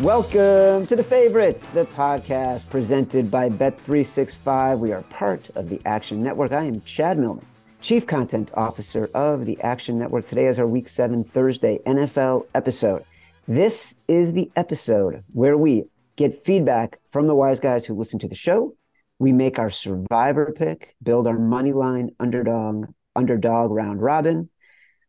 Welcome to the favorites, the podcast presented by Bet365. We are part of the Action Network. I am Chad Millman, Chief Content Officer of the Action Network. Today is our Week 7 Thursday NFL episode. This is the episode where we get feedback from the wise guys who listen to the show. We make our survivor pick, build our money line underdog underdog round robin,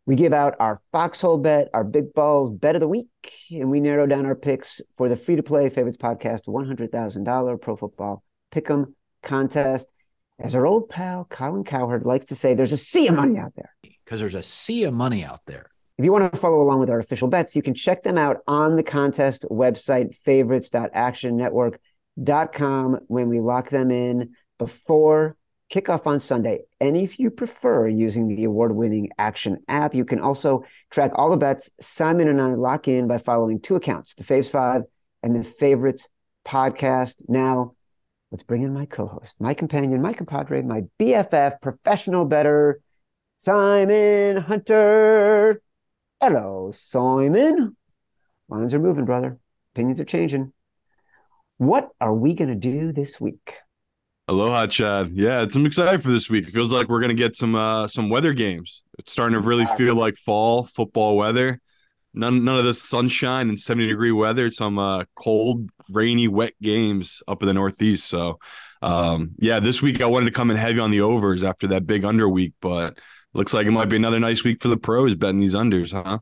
we give out our foxhole bet, our big balls bet of the week, and we narrow down our picks for the free to play favorites podcast $100,000 pro football pick'em contest. As our old pal Colin Cowherd likes to say, there's a sea of money out there. Because there's a sea of money out there. If you want to follow along with our official bets, you can check them out on the contest website, favorites.actionnetwork.com, when we lock them in before kickoff on Sunday. And if you prefer using the award winning Action app, you can also track all the bets Simon and I lock in by following two accounts the Faves Five and the Favorites podcast. Now, let's bring in my co host, my companion, my compadre, my BFF, professional bettor, Simon Hunter. Hello, Simon. Lines are moving, brother. Opinions are changing. What are we going to do this week? Aloha, Chad. Yeah, it's, I'm excited for this week. It feels like we're gonna get some uh some weather games. It's starting to really feel like fall football weather. None none of this sunshine and 70 degree weather. Some uh cold, rainy, wet games up in the Northeast. So, um, yeah, this week I wanted to come in heavy on the overs after that big under week, but looks like it might be another nice week for the pros betting these unders, huh?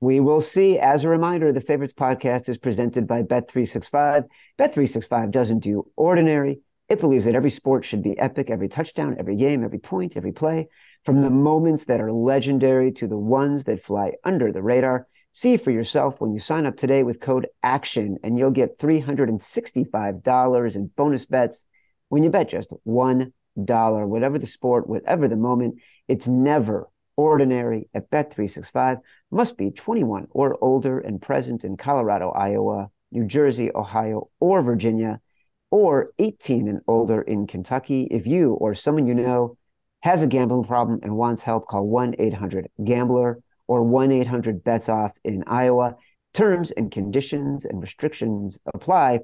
We will see. As a reminder, the Favorites podcast is presented by Bet365. Bet365 doesn't do ordinary it believes that every sport should be epic, every touchdown, every game, every point, every play, from the moments that are legendary to the ones that fly under the radar. See for yourself when you sign up today with code ACTION, and you'll get $365 in bonus bets when you bet just $1. Whatever the sport, whatever the moment, it's never ordinary at Bet365. Must be 21 or older and present in Colorado, Iowa, New Jersey, Ohio, or Virginia or 18 and older in Kentucky. If you or someone you know has a gambling problem and wants help, call 1 800 Gambler or 1 800 Bets Off in Iowa. Terms and conditions and restrictions apply.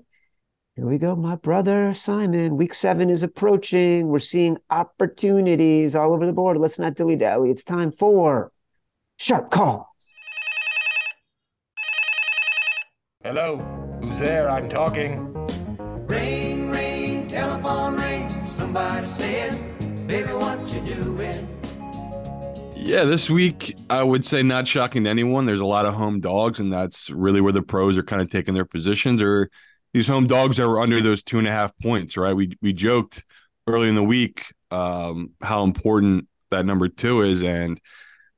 Here we go, my brother Simon. Week seven is approaching. We're seeing opportunities all over the board. Let's not dilly dally. It's time for sharp calls. Hello, who's there? I'm talking. Somebody said, baby, what you doing? Yeah, this week I would say not shocking to anyone. There's a lot of home dogs, and that's really where the pros are kind of taking their positions. Or these home dogs that were under those two and a half points, right? We we joked early in the week um, how important that number two is, and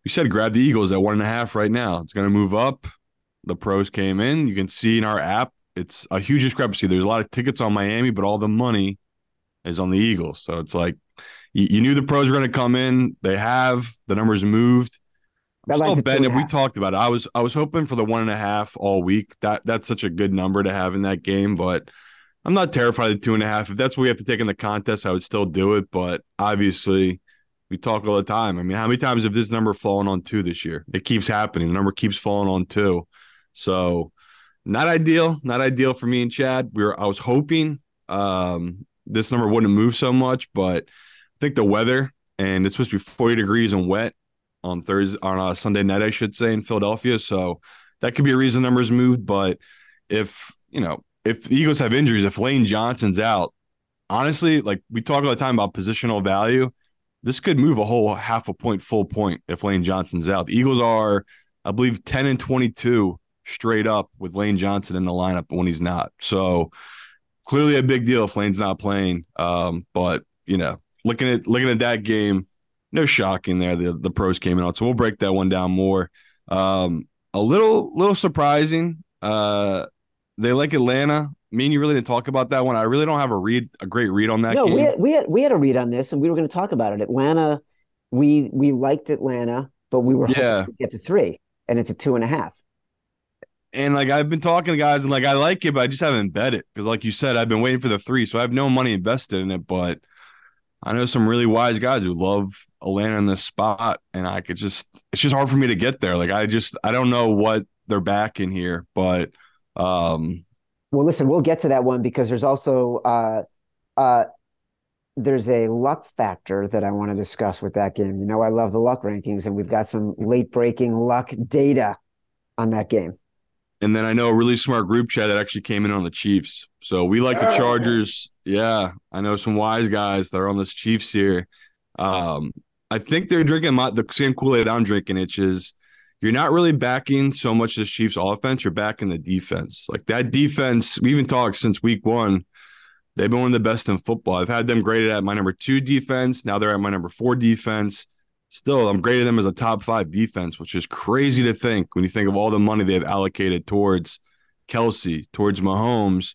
we said grab the Eagles at one and a half right now. It's going to move up. The pros came in. You can see in our app it's a huge discrepancy. There's a lot of tickets on Miami, but all the money is on the Eagles. So it's like you, you knew the pros were going to come in. They have the numbers moved. I'm still betting if we talked about it. I was I was hoping for the one and a half all week. That that's such a good number to have in that game, but I'm not terrified of two and a half. If that's what we have to take in the contest, I would still do it. But obviously, We talk all the time. I mean, how many times have this number fallen on two this year? It keeps happening. The number keeps falling on two. So not ideal, not ideal for me and Chad. We were I was hoping um this number wouldn't move so much, but I think the weather and it's supposed to be 40 degrees and wet on Thursday on a Sunday night, I should say, in Philadelphia. So that could be a reason the numbers moved. But if you know, if the Eagles have injuries, if Lane Johnson's out, honestly, like we talk all the time about positional value, this could move a whole half a point, full point if Lane Johnson's out. The Eagles are, I believe, 10 and 22 straight up with Lane Johnson in the lineup when he's not. So clearly a big deal if Lane's not playing. Um, but you know, looking at looking at that game, no shock in there. The the pros came out, so we'll break that one down more. Um, a little little surprising. Uh, they like Atlanta. Me and you really didn't talk about that one. I really don't have a read a great read on that. no, game. we had, we had we had a read on this, and we were going to talk about it. Atlanta, we we liked Atlanta, but we were hoping Yeah. to get to three, and it's a two and a half. And like I've been talking to guys, and like I like it, but I just haven't bet it because, like you said, I've been waiting for the three, so I have no money invested in it. But I know some really wise guys who love Atlanta in this spot, and I could just it's just hard for me to get there. Like I just I don't know what they're back in here, but um Well, listen, we'll get to that one because there's also uh, uh, there's a luck factor that I want to discuss with that game. You know, I love the luck rankings, and we've got some late breaking luck data on that game. And then I know a really smart group chat that actually came in on the Chiefs. So we like the Chargers. Yeah, I know some wise guys that are on this Chiefs here. Um, I think they're drinking my, the same Kool Aid I'm drinking. It's is you're not really backing so much this Chiefs offense. You're backing the defense. Like that defense, we even talked since week one. They've been one of the best in football. I've had them graded at my number two defense. Now they're at my number four defense. Still, I'm grading them as a top five defense, which is crazy to think when you think of all the money they've allocated towards Kelce, towards Mahomes.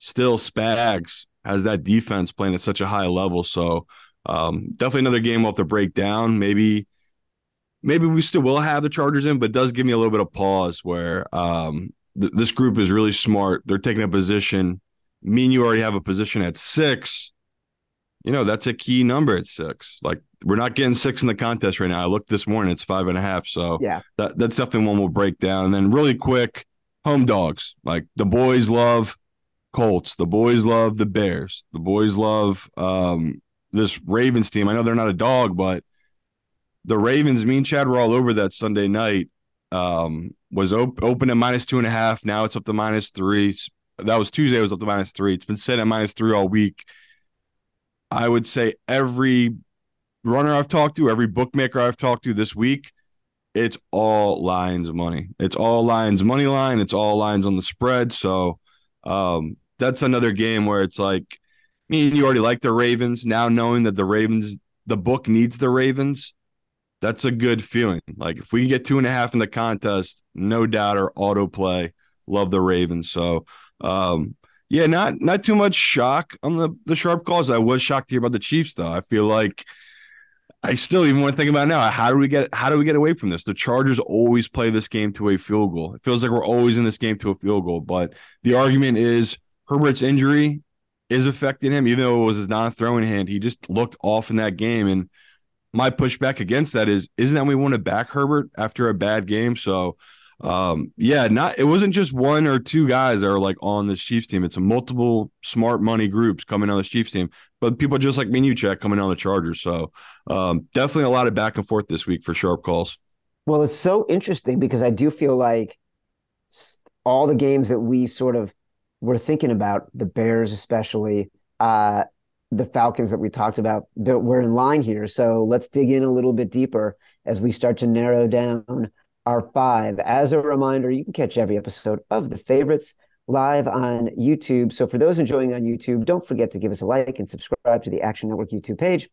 Still, Spags has that defense playing at such a high level. So, um, definitely another game we'll have to break down. Maybe, maybe we still will have the Chargers in, but it does give me a little bit of pause where um, th- this group is really smart. They're taking a position. Me and you already have a position at six. You know, that's a key number at six. Like we're not getting six in the contest right now. I looked this morning, it's five and a half. So Yeah. that, that's definitely one we'll break down. And then really quick, home dogs. Like the boys love Colts. The boys love the Bears. The boys love um, this Ravens team. I know they're not a dog, but the Ravens, me and Chad were all over that Sunday night. Um, was op- open at minus two and a half. Now it's up to minus three. That was Tuesday. It was up to minus three. It's been set at minus three all week. I would say every runner I've talked to, every bookmaker I've talked to this week, it's all lines money. It's all lines money line. It's all lines on the spread. So um, that's another game where it's like me and you already like the Ravens. Now knowing that the Ravens, the book needs the Ravens, that's a good feeling. Like if we get two and a half in the contest, no doubt or autoplay, love the Ravens. So um, yeah, not not too much shock on the the sharp calls. I was shocked to hear about the Chiefs though. I feel like I still even want to think about now. How do we get how do we get away from this? The Chargers always play this game to a field goal. It feels like we're always in this game to a field goal. But the argument is Herbert's injury is affecting him, even though it was his non-throwing hand. He just looked off in that game. And my pushback against that is, isn't that we want to back Herbert after a bad game? So um, yeah, not it wasn't just one or two guys that are like on the Chiefs team. It's a multiple smart money groups coming on the Chiefs team, but people just like me and you, check coming on the Chargers. So um, definitely a lot of back and forth this week for sharp calls. Well, it's so interesting because I do feel like all the games that we sort of were thinking about, the Bears especially, uh, the Falcons that we talked about, that we're in line here. So let's dig in a little bit deeper as we start to narrow down our five. As a reminder, you can catch every episode of The Favorites live on YouTube. So for those enjoying on YouTube, don't forget to give us a like and subscribe to the Action Network YouTube page.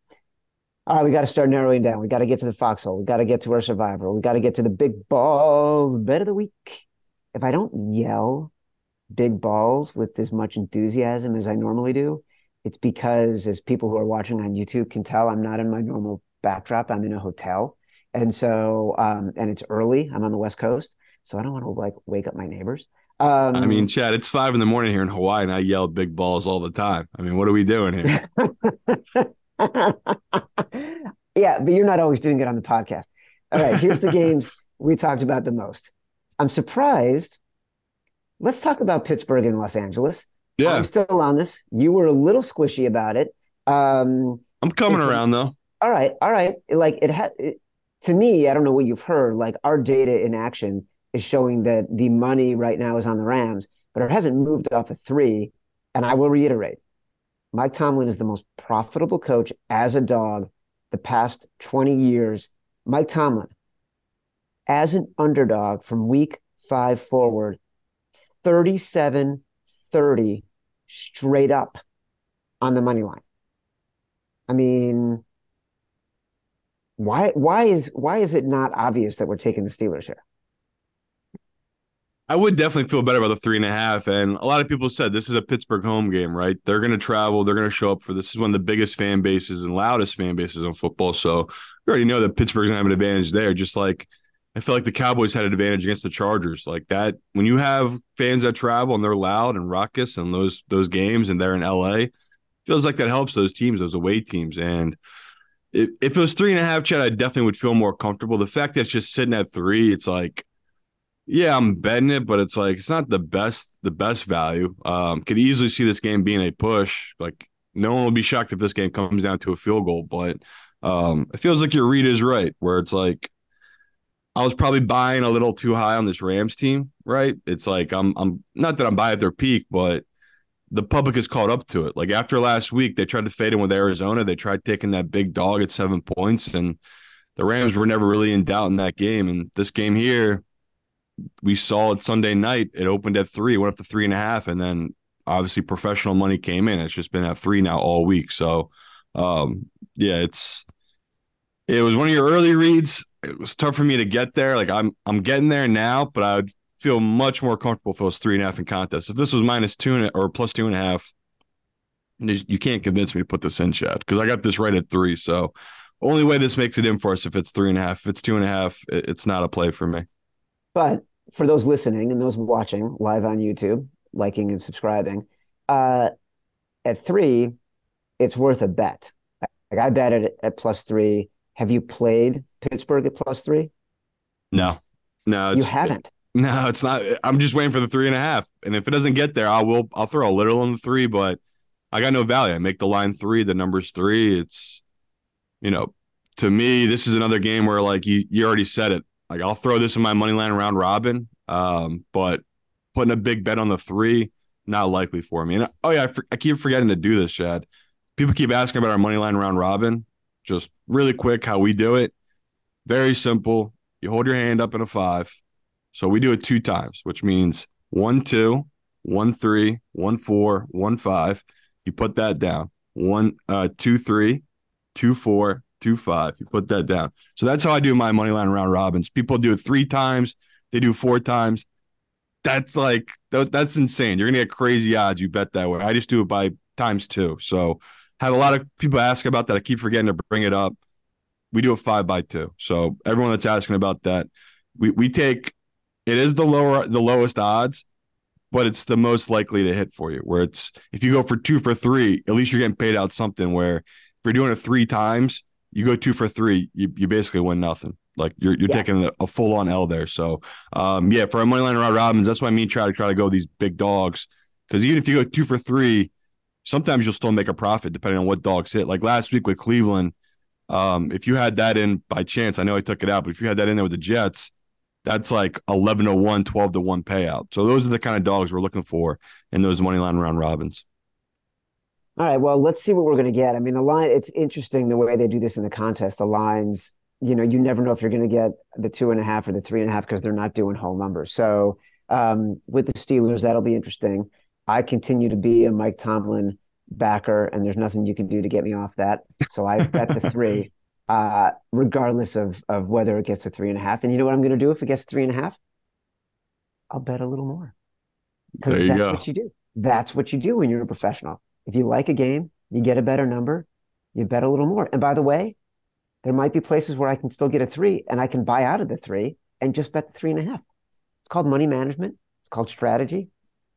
All right, we got to start narrowing down. We got to get to the foxhole. We got to get to our survivor. We got to get to the big balls bet of the week. If I don't yell big balls with as much enthusiasm as I normally do, it's because, as people who are watching on YouTube can tell, I'm not in my normal backdrop. I'm in a hotel, and so um, and it's early. I'm on the West Coast, so I don't want to like wake up my neighbors. Um, I mean, Chad, it's five in the morning here in Hawaii, and I yell big balls all the time. I mean, what are we doing here? Yeah, but you're not always doing it on the podcast. All right, here's the games we talked about the most. I'm surprised. Let's talk about Pittsburgh and Los Angeles. Yeah, I'm still on this. You were a little squishy about it. Um, I'm coming around though. all right, all right. Like it had it, to me, I don't know what you've heard. Like our data in action is showing that the money right now is on the Rams, but it hasn't moved off of three. And I will reiterate, Mike Tomlin is the most profitable coach as a dog the past 20 years. Mike Tomlin, as an underdog from week five forward, 37 30 straight up on the money line. I mean, why why is why is it not obvious that we're taking the Steelers here? I would definitely feel better about the three and a half. And a lot of people said this is a Pittsburgh home game, right? They're going to travel. They're going to show up for this. is one of the biggest fan bases and loudest fan bases in football. So you already know that Pittsburgh's going to have an advantage there. Just like I feel like the Cowboys had an advantage against the Chargers. Like that, when you have fans that travel and they're loud and raucous and those those games and they're in LA, feels like that helps those teams, those away teams. And if, if it was three and a half, Chad, I definitely would feel more comfortable. The fact that it's just sitting at three, it's like yeah, I'm betting it, but it's like it's not the best the best value. Um, could easily see this game being a push. Like no one will be shocked if this game comes down to a field goal, but um, it feels like your read is right, where it's like I was probably buying a little too high on this Rams team, right? It's like I'm I'm not that I'm buying at their peak, but the public has caught up to it. Like after last week, they tried to fade in with Arizona. They tried taking that big dog at seven points, and the Rams were never really in doubt in that game. And this game here, we saw it Sunday night. It opened at three, went up to three and a half, and then obviously professional money came in. It's just been at three now all week. So, um, yeah, it's it was one of your early reads. It was tough for me to get there. Like I'm I'm getting there now, but I would feel much more comfortable if it was three and a half in contest. If this was minus two and, or plus two and a half, you can't convince me to put this in, Chad, because I got this right at three. So only way this makes it in for us if it's three and a half. If it's two and a half, it- it's not a play for me. But for those listening and those watching live on YouTube, liking and subscribing, uh, at three, it's worth a bet. Like I bet it at plus three. Have you played Pittsburgh at plus three? No, no, You haven't. No, it's not. I'm just waiting for the three and a half, and if it doesn't get there, I will. I'll throw a little on the three, but I got no value. I make the line three. The number's three. It's, you know, to me, this is another game where like you you already said it. Like I'll throw this in my money line round robin, um, but putting a big bet on the three not likely for me. And oh yeah, I, for, I keep forgetting to do this, Chad. People keep asking about our money line round robin. Just really quick, how we do it. Very simple. You hold your hand up in a five. So we do it two times, which means one, two, one, three, one, four, one, five. You put that down. One, uh, two, three, two, four, two, five. You put that down. So that's how I do my money line round robins. People do it three times. They do four times. That's like that's insane. You're gonna get crazy odds. You bet that way. I just do it by times two. So have a lot of people ask about that. I keep forgetting to bring it up. We do a five by two. So everyone that's asking about that, we we take it is the lower the lowest odds, but it's the most likely to hit for you. Where it's if you go for two for three, at least you're getting paid out something. Where if you're doing it three times, you go two for three, you, you basically win nothing. Like you're you're Yeah. taking a, full on L there. So um yeah, for a money line around Robins, that's why I mean try to try to go these big dogs. Because even if you go two for three, sometimes you'll still make a profit depending on what dogs hit. Like last week with Cleveland, um, if you had that in by chance, I know I took it out, but if you had that in there with the Jets, that's like 11 to 1, 12 to 1 payout. So those are the kind of dogs we're looking for in those money line round robins. All right. Well, let's see what we're going to get. I mean, the line, it's interesting the way they do this in the contest. The lines, you know, you never know if you're going to get the two and a half or the three and a half because they're not doing whole numbers. So um, with the Steelers, that'll be interesting. I continue to be a Mike Tomlin backer, and there's nothing you can do to get me off that. So I bet the three, uh, regardless of of whether it gets to three and a half. And you know what I'm going to do if it gets three and a half? I'll bet a little more because that's go. what you do. That's what you do when you're a professional. If you like a game, you get a better number, you bet a little more. And by the way, there might be places where I can still get a three and I can buy out of the three and just bet the three and a half. It's called money management. It's called strategy.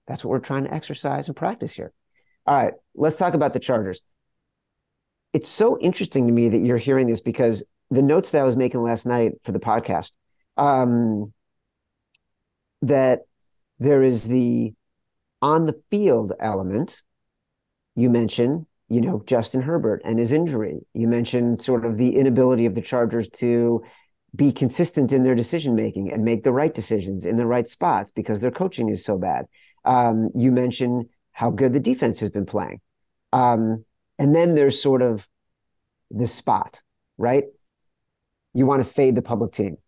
That's what we're trying to exercise and practice here. All right, let's talk about the Chargers. It's so interesting to me that you're hearing this because the notes that I was making last night for the podcast, um, that there is the on the field element. You mentioned, you know, Justin Herbert and his injury. You mentioned sort of the inability of the Chargers to be consistent in their decision making and make the right decisions in the right spots because their coaching is so bad. Um, you mentioned how good the defense has been playing. Um, and then there's sort of the spot, right? You want to fade the public team.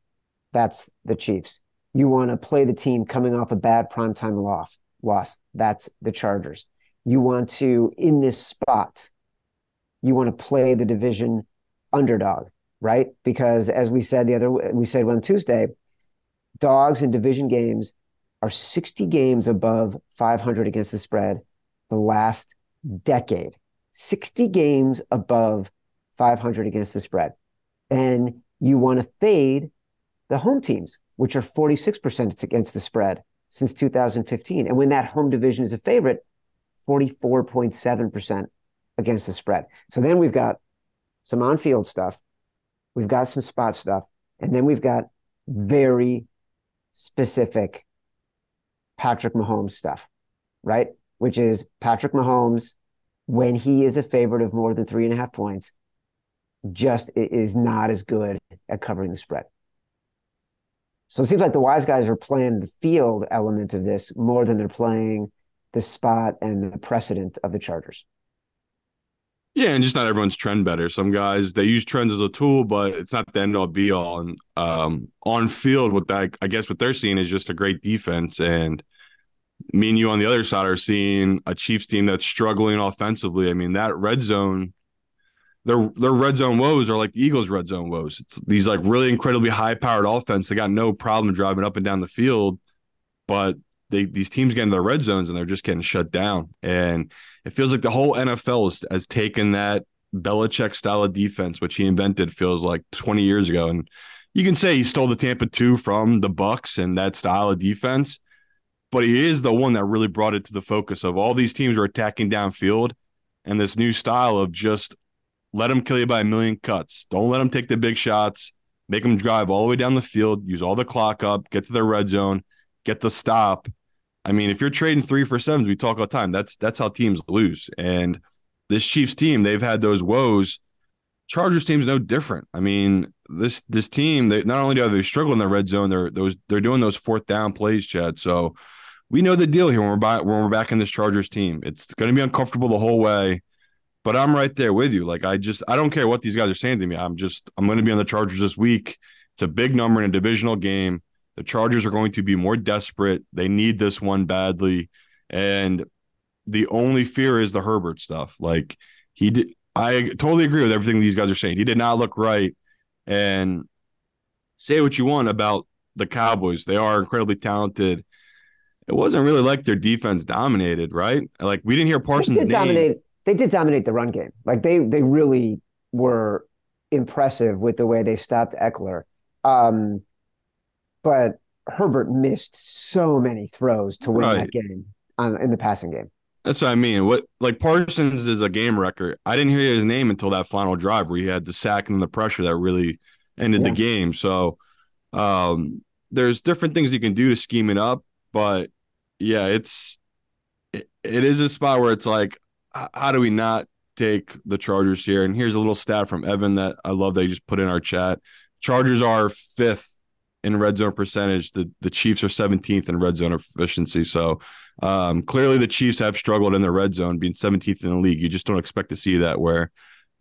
That's the Chiefs. You want to play the team coming off a bad primetime loss. Loss. That's the Chargers. You want to, in this spot, you want to play the division underdog, right? Because as we said the other, we said on Tuesday, dogs in division games are 60 games above 500 against the spread the last decade. 60 games above 500 against the spread. And you want to fade the home teams, which are 46% against the spread since 2015. And when that home division is a favorite, 44.7% against the spread. So then we've got some on field stuff, we've got some spot stuff, and then we've got very specific Patrick Mahomes stuff, right? Which is Patrick Mahomes, when he is a favorite of more than three and a half points, just is not as good at covering the spread. So it seems like the wise guys are playing the field element of this more than they're playing the spot and the precedent of the Chargers. Yeah, and just not everyone's trend bettor. Some guys they use trends as a tool, but it's not the end all be all. And um, on field, what that I guess what they're seeing is just a great defense. And me and you on the other side are seeing a Chiefs team that's struggling offensively. I mean, that red zone their their red zone woes are like the Eagles' red zone woes. It's these like really incredibly high powered offense. They got no problem driving up and down the field, but they these teams get into their red zones and they're just getting shut down. And it feels like the whole NFL has, has taken that Belichick style of defense, which he invented, feels like 20 years ago. And you can say he stole the Tampa two from the Bucks and that style of defense, but he is the one that really brought it to the focus of all these teams are attacking downfield and this new style of just let them kill you by a million cuts. Don't let them take the big shots. Make them drive all the way down the field, use all the clock up, get to their red zone, get the stop. I mean, if you're trading three for sevens, we talk all the time. That's that's how teams lose. And this Chiefs team, they've had those woes. Chargers team's no different. I mean, this this team, they not only do they struggle in the red zone, they're those they're doing those fourth down plays, Chad. So we know the deal here when we're back when we're back in this Chargers team. It's going to be uncomfortable the whole way. But I'm right there with you. Like I just I don't care what these guys are saying to me. I'm just I'm going to be on the Chargers this week. It's a big number in a divisional game. The Chargers are going to be more desperate. They need this one badly. And the only fear is the Herbert stuff. Like he did I totally agree with everything these guys are saying. He did not look right. And say what you want about the Cowboys. They are incredibly talented. It wasn't really like their defense dominated, right? Like we didn't hear Parsons' name. Dominate they did dominate the run game. Like they they really were impressive with the way they stopped Ekeler. Um, but Herbert missed so many throws to win right. that game on, in the passing game. That's what I mean. What like Parsons is a game record. I didn't hear his name until that final drive where he had the sack and the pressure that really ended yeah. the game. So um, there's different things you can do to scheme it up, but yeah, it's it, it is a spot where it's like how do we not take the Chargers here? And here's a little stat from Evan that I love he just put in our chat. Chargers are fifth in red zone percentage. The the Chiefs are 17th in red zone efficiency. So um, clearly the Chiefs have struggled in the red zone, being 17th in the league. You just don't expect to see that where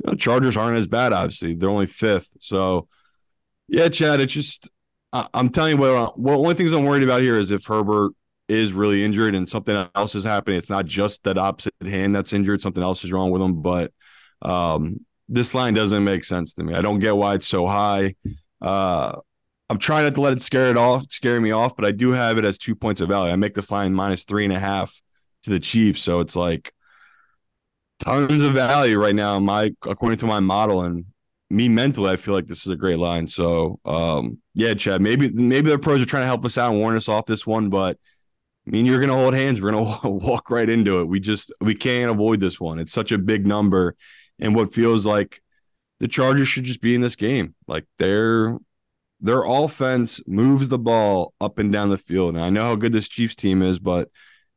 you know, Chargers aren't as bad, obviously. They're only fifth. So yeah, Chad, it's just I, am telling you what, what only things I'm worried about here is if Herbert is really injured and something else is happening. It's not just that opposite hand that's injured, something else is wrong with him. But um, this line doesn't make sense to me. I don't get why it's so high. Uh, I'm trying not to let it scare it off, scare me off, but I do have it as two points of value. I make this line minus three and a half to the Chiefs, so it's like tons of value right now. My according to my model and me mentally, I feel like this is a great line. So um, yeah, Chad, maybe maybe the pros are trying to help us out and warn us off this one, but I mean, you're going to hold hands. We're going to walk right into it. We just we can't avoid this one. It's such a big number, and what feels like the Chargers should just be in this game. Like their their offense moves the ball up and down the field. And I know how good this Chiefs team is, but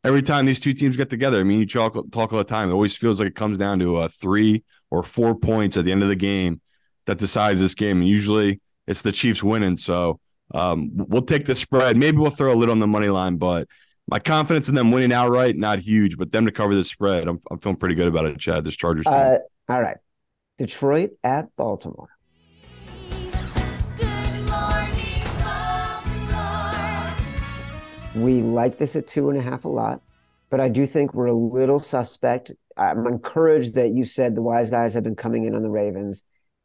every time these two teams get together, I mean, you talk talk all the time. It always feels like it comes down to a three or four points at the end of the game that decides this game. And usually it's the Chiefs winning. So um, we'll take the spread. Maybe we'll throw a little on the money line, but my confidence in them winning outright not huge. But them to cover the spread, I'm, I'm feeling pretty good about it. Chad, this Chargers team. Uh, all right, Detroit at Baltimore. Baltimore. We like this at two and a half a lot, but I do think we're a little suspect. I'm encouraged that you said the wise guys have been coming in on the Ravens.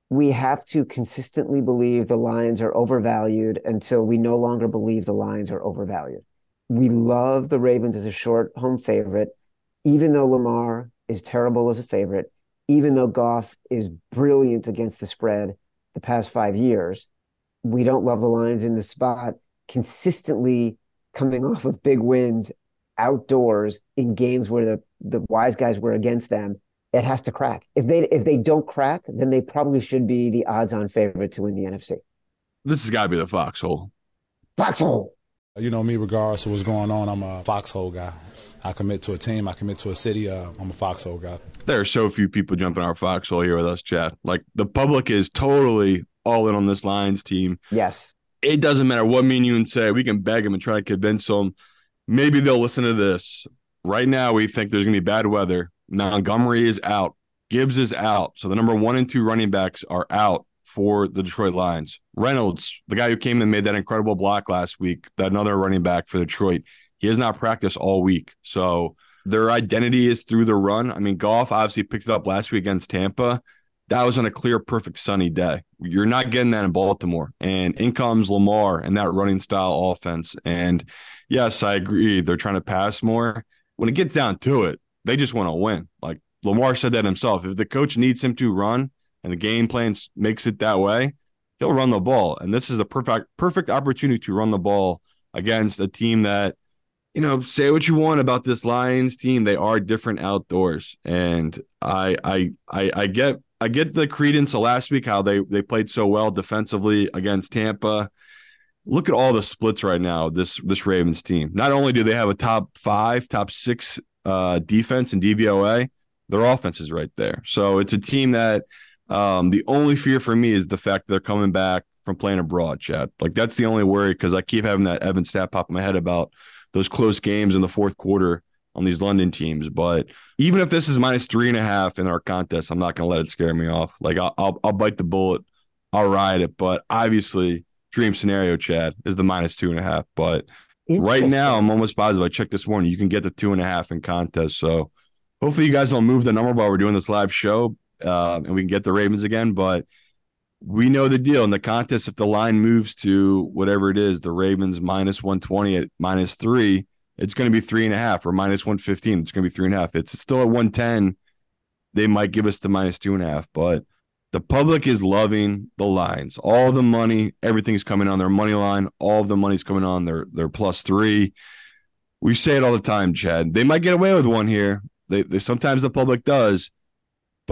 We have to consistently believe the Lions are overvalued until we no longer believe the Lions are overvalued. We love the Ravens as a short home favorite, even though Lamar is terrible as a favorite, even though Goff is brilliant against the spread the past five years. We don't love the Lions in the spot consistently coming off of big wins outdoors in games where the the wise guys were against them it has to crack if they if they don't crack then they probably should be the odds on favorite to win the nfc this has got to be the foxhole. foxhole You know me, regardless of what's going on, I'm a foxhole guy. I commit to a team, I commit to a city. Uh, I'm a foxhole guy. There are so few people jumping our foxhole here with us, Chad. Like the public is totally all in on this Lions team. yes it doesn't matter what me and you and say. We can beg them and try to convince them. Maybe they'll listen to this. Right now, we think there's going to be bad weather. Montgomery is out. Gibbs is out. So the number one and two running backs are out for the Detroit Lions. Reynolds, the guy who came and made that incredible block last week, that another running back for Detroit, he has not practiced all week. So their identity is through the run. I mean, Goff obviously picked it up last week against Tampa that was on a clear, perfect sunny day. You're not getting that in Baltimore. And in comes Lamar and that running style offense. And yes, I agree. They're trying to pass more. When it gets down to it, they just want to win. Like Lamar said that himself. If the coach needs him to run and the game plan makes it that way, he'll run the ball. And this is the perfect perfect opportunity to run the ball against a team that you know, say what you want about this Lions team. They are different outdoors, and I, I, I, I get, I get the credence of last week how they they played so well defensively against Tampa. Look at all the splits right now. This this Ravens team. Not only do they have a top five, top six uh, defense in DVOA, their offense is right there. So it's a team that um, the only fear for me is the fact that they're coming back from playing abroad. Chad, like that's the only worry because I keep having that Evan stat pop in my head about those close games in the fourth quarter on these London teams. But even if this is minus three and a half in our contest, I'm not going to let it scare me off. Like I'll, I'll, I'll bite the bullet. I'll ride it. But obviously, dream scenario, Chad, is the minus two and a half. But right now, I'm almost positive. I checked this morning. You can get the two and a half in contest. So hopefully, you guys don't move the number while we're doing this live show, uh, and we can get the Ravens again. But we know the deal in the contest. If the line moves to whatever it is, the Ravens minus 120 at minus three, it's going to be three and a half or minus 115. It's going to be three and a half. It's still at 110. They might give us the minus two and a half, but the public is loving the lines. All the money, everything's coming on their money line. All the money's coming on their their plus three. We say it all the time, Chad. They might get away with one here. They, they sometimes the public does,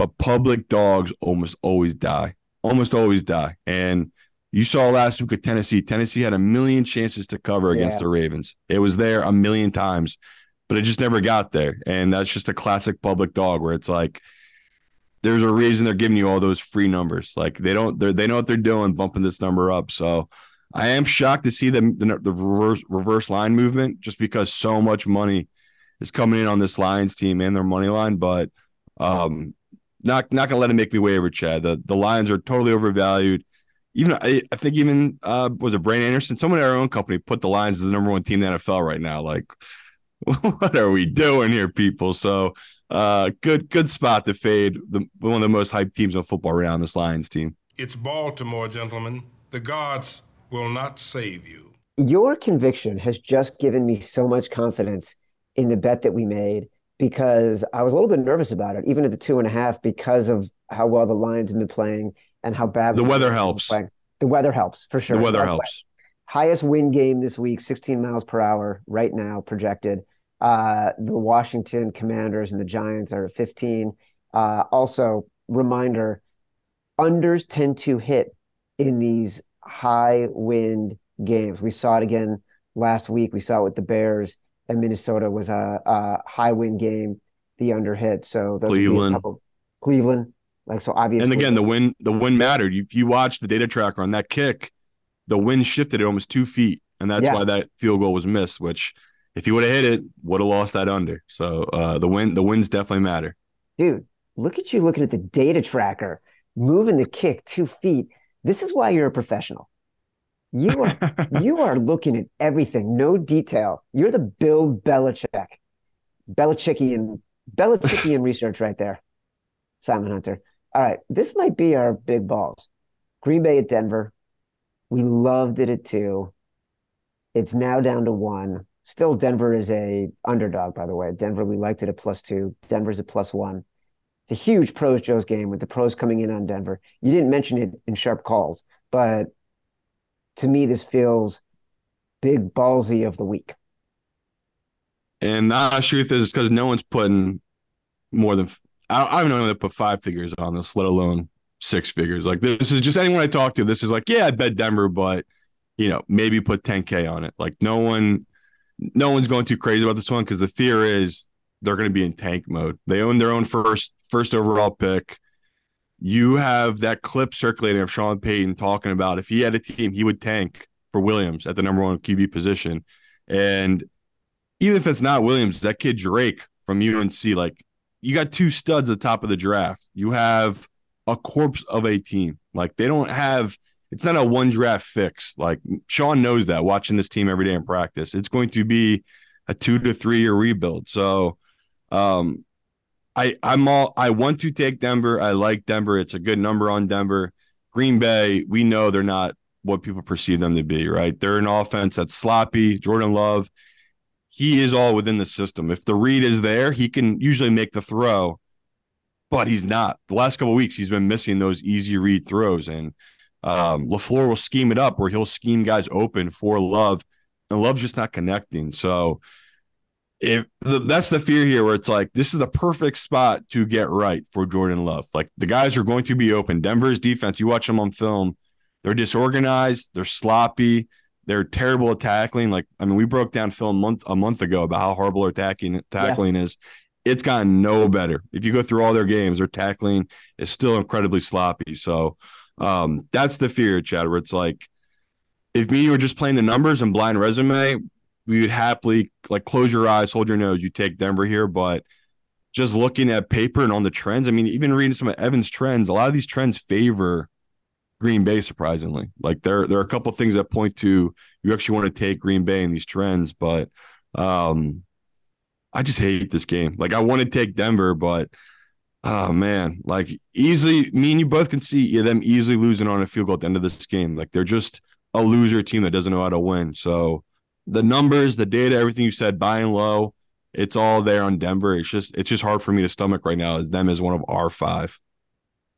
but public dogs almost always die. Almost always die. And you saw last week at Tennessee. Tennessee had a million chances to cover against Yeah. the Ravens. It was there a million times, but it just never got there. And that's just a classic public dog where it's like there's a reason they're giving you all those free numbers. Like they don't they they know what they're doing, bumping this number up. So I am shocked to see the the, the reverse reverse line movement just because so much money is coming in on this Lions team and their money line, but um not not gonna let it make me waver, Chad. The the Lions are totally overvalued. Even I, I think even uh was it Brandon Anderson, someone at our own company put the Lions as the number one team in the NFL right now. Like, what are we doing here, people? So uh good good spot to fade the one of the most hyped teams in football right now, this Lions team. It's Baltimore, gentlemen. The guards will not save you. Your conviction has just given me so much confidence in the bet that we made because I was a little bit nervous about it, even at the two and a half, because of how well the Lions have been playing and how bad The weather Ravens have been helps. The weather helps for sure. The weather helps. highest wind game this week, 16 miles per hour right now projected. Uh, the Washington Commanders and the Giants are at 15. Uh, also, reminder unders tend to hit in these high wind games. We saw it again last week. We saw it with the Bears and Minnesota was a, a high win game. The under hit. So those would be a Cleveland. couple- Cleveland. Like so obviously. And again, the win the win mattered. You, if you watch the data tracker on that kick, the wind shifted it almost two feet, and that's Yeah. why that field goal was missed. Which, if he would have hit it, would have lost that under. So uh, the wind the winds definitely matter. dude, look at you looking at the data tracker, moving the kick two feet. This is why you're a professional. You are you are looking at everything, no detail. You're the Bill Belichick, Belichickian, Belichickian research right there, Simon Hunter. All right, this might be our big balls. Green Bay at Denver. We loved it at two. It's now down to one. Still, Denver is a underdog, by the way. Denver, we liked it at plus two. Denver's at plus one. It's a huge pros Joe's game with the pros coming in on Denver. You didn't mention it in sharp calls, but to me, this feels big ballsy of the week. And the truth is because no one's putting more than I, I don't know that put five figures on this, let alone six figures. Like this is just anyone I talk to. This is like, yeah, I bet Denver, but you know, maybe put 10k on it. Like no one, no one's going too crazy about this one because the fear is they're going to be in tank mode. They own their own first first overall pick. You have that clip circulating of Sean Payton talking about if he had a team, he would tank for Williams at the number one QB position. And even if it's not Williams, that kid Drake from UNC, like you got two studs at the top of the draft. You have a corpse of a team. Like they don't have it's not a one draft fix. Like Sean knows that watching this team every day in practice. It's going to be a two to three year rebuild. So um I I'm all I want to take Denver. I like Denver. It's a good number on Denver. Green Bay, we know they're not what people perceive them to be, right? They're an offense that's sloppy. Jordan Love, he is all within the system. If the read is there, he can usually make the throw, but he's not. The last couple weeks, he's been missing those easy read throws, and um, LaFleur will scheme it up where he'll scheme guys open for Love, and Love's just not connecting. So, if that's the fear here, where it's like this is the perfect spot to get right for Jordan Love. Like the guys are going to be open. Denver's defense, you watch them on film, they're disorganized, they're sloppy, they're terrible at tackling. Like I mean, we broke down film month a month ago about how horrible their tackling tackling is. It's gotten no better. If you go through all their games, their tackling is still incredibly sloppy. So um, that's the fear, Chad. Where it's like, if me you were just playing the numbers and blind resume, we would happily like close your eyes, hold your nose. You take Denver here, but just looking at paper and on the trends, I mean, even reading some of Evan's trends, a lot of these trends favor Green Bay. Surprisingly, like there there are a couple things that point to you actually want to take Green Bay in these trends, but um, I just hate this game. Like I want to take Denver, but oh man, like easily, me and you both can see yeah, them easily losing on a field goal at the end of this game. Like they're just a loser team that doesn't know how to win. So the numbers, the data, everything you said, buying low, it's all there on Denver. It's just it's just hard for me to stomach right now as them as one of our five.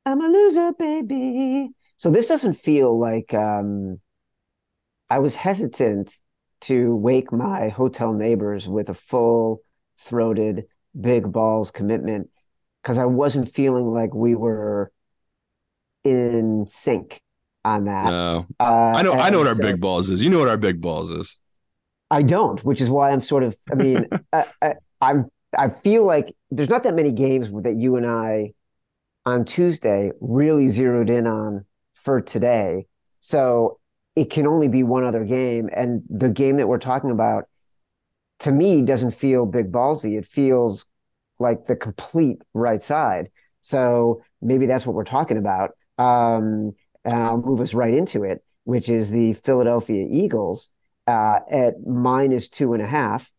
I'm a loser, baby. So this doesn't feel like um, I was hesitant to wake my hotel neighbors with a full throated big balls commitment because I wasn't feeling like we were in sync on that. No, Uh, I know I know what our so- big balls is. You know what our big balls is. I don't, which is why I'm sort of. I mean, I, I, I'm. I feel like there's not that many games that you and I on Tuesday really zeroed in on for today. So it can only be one other game, and the game that we're talking about, to me, doesn't feel big ballsy. It feels like the complete right side. So maybe that's what we're talking about. Um, and I'll move us right into it, which is the Philadelphia Eagles uh, at minus two and a half.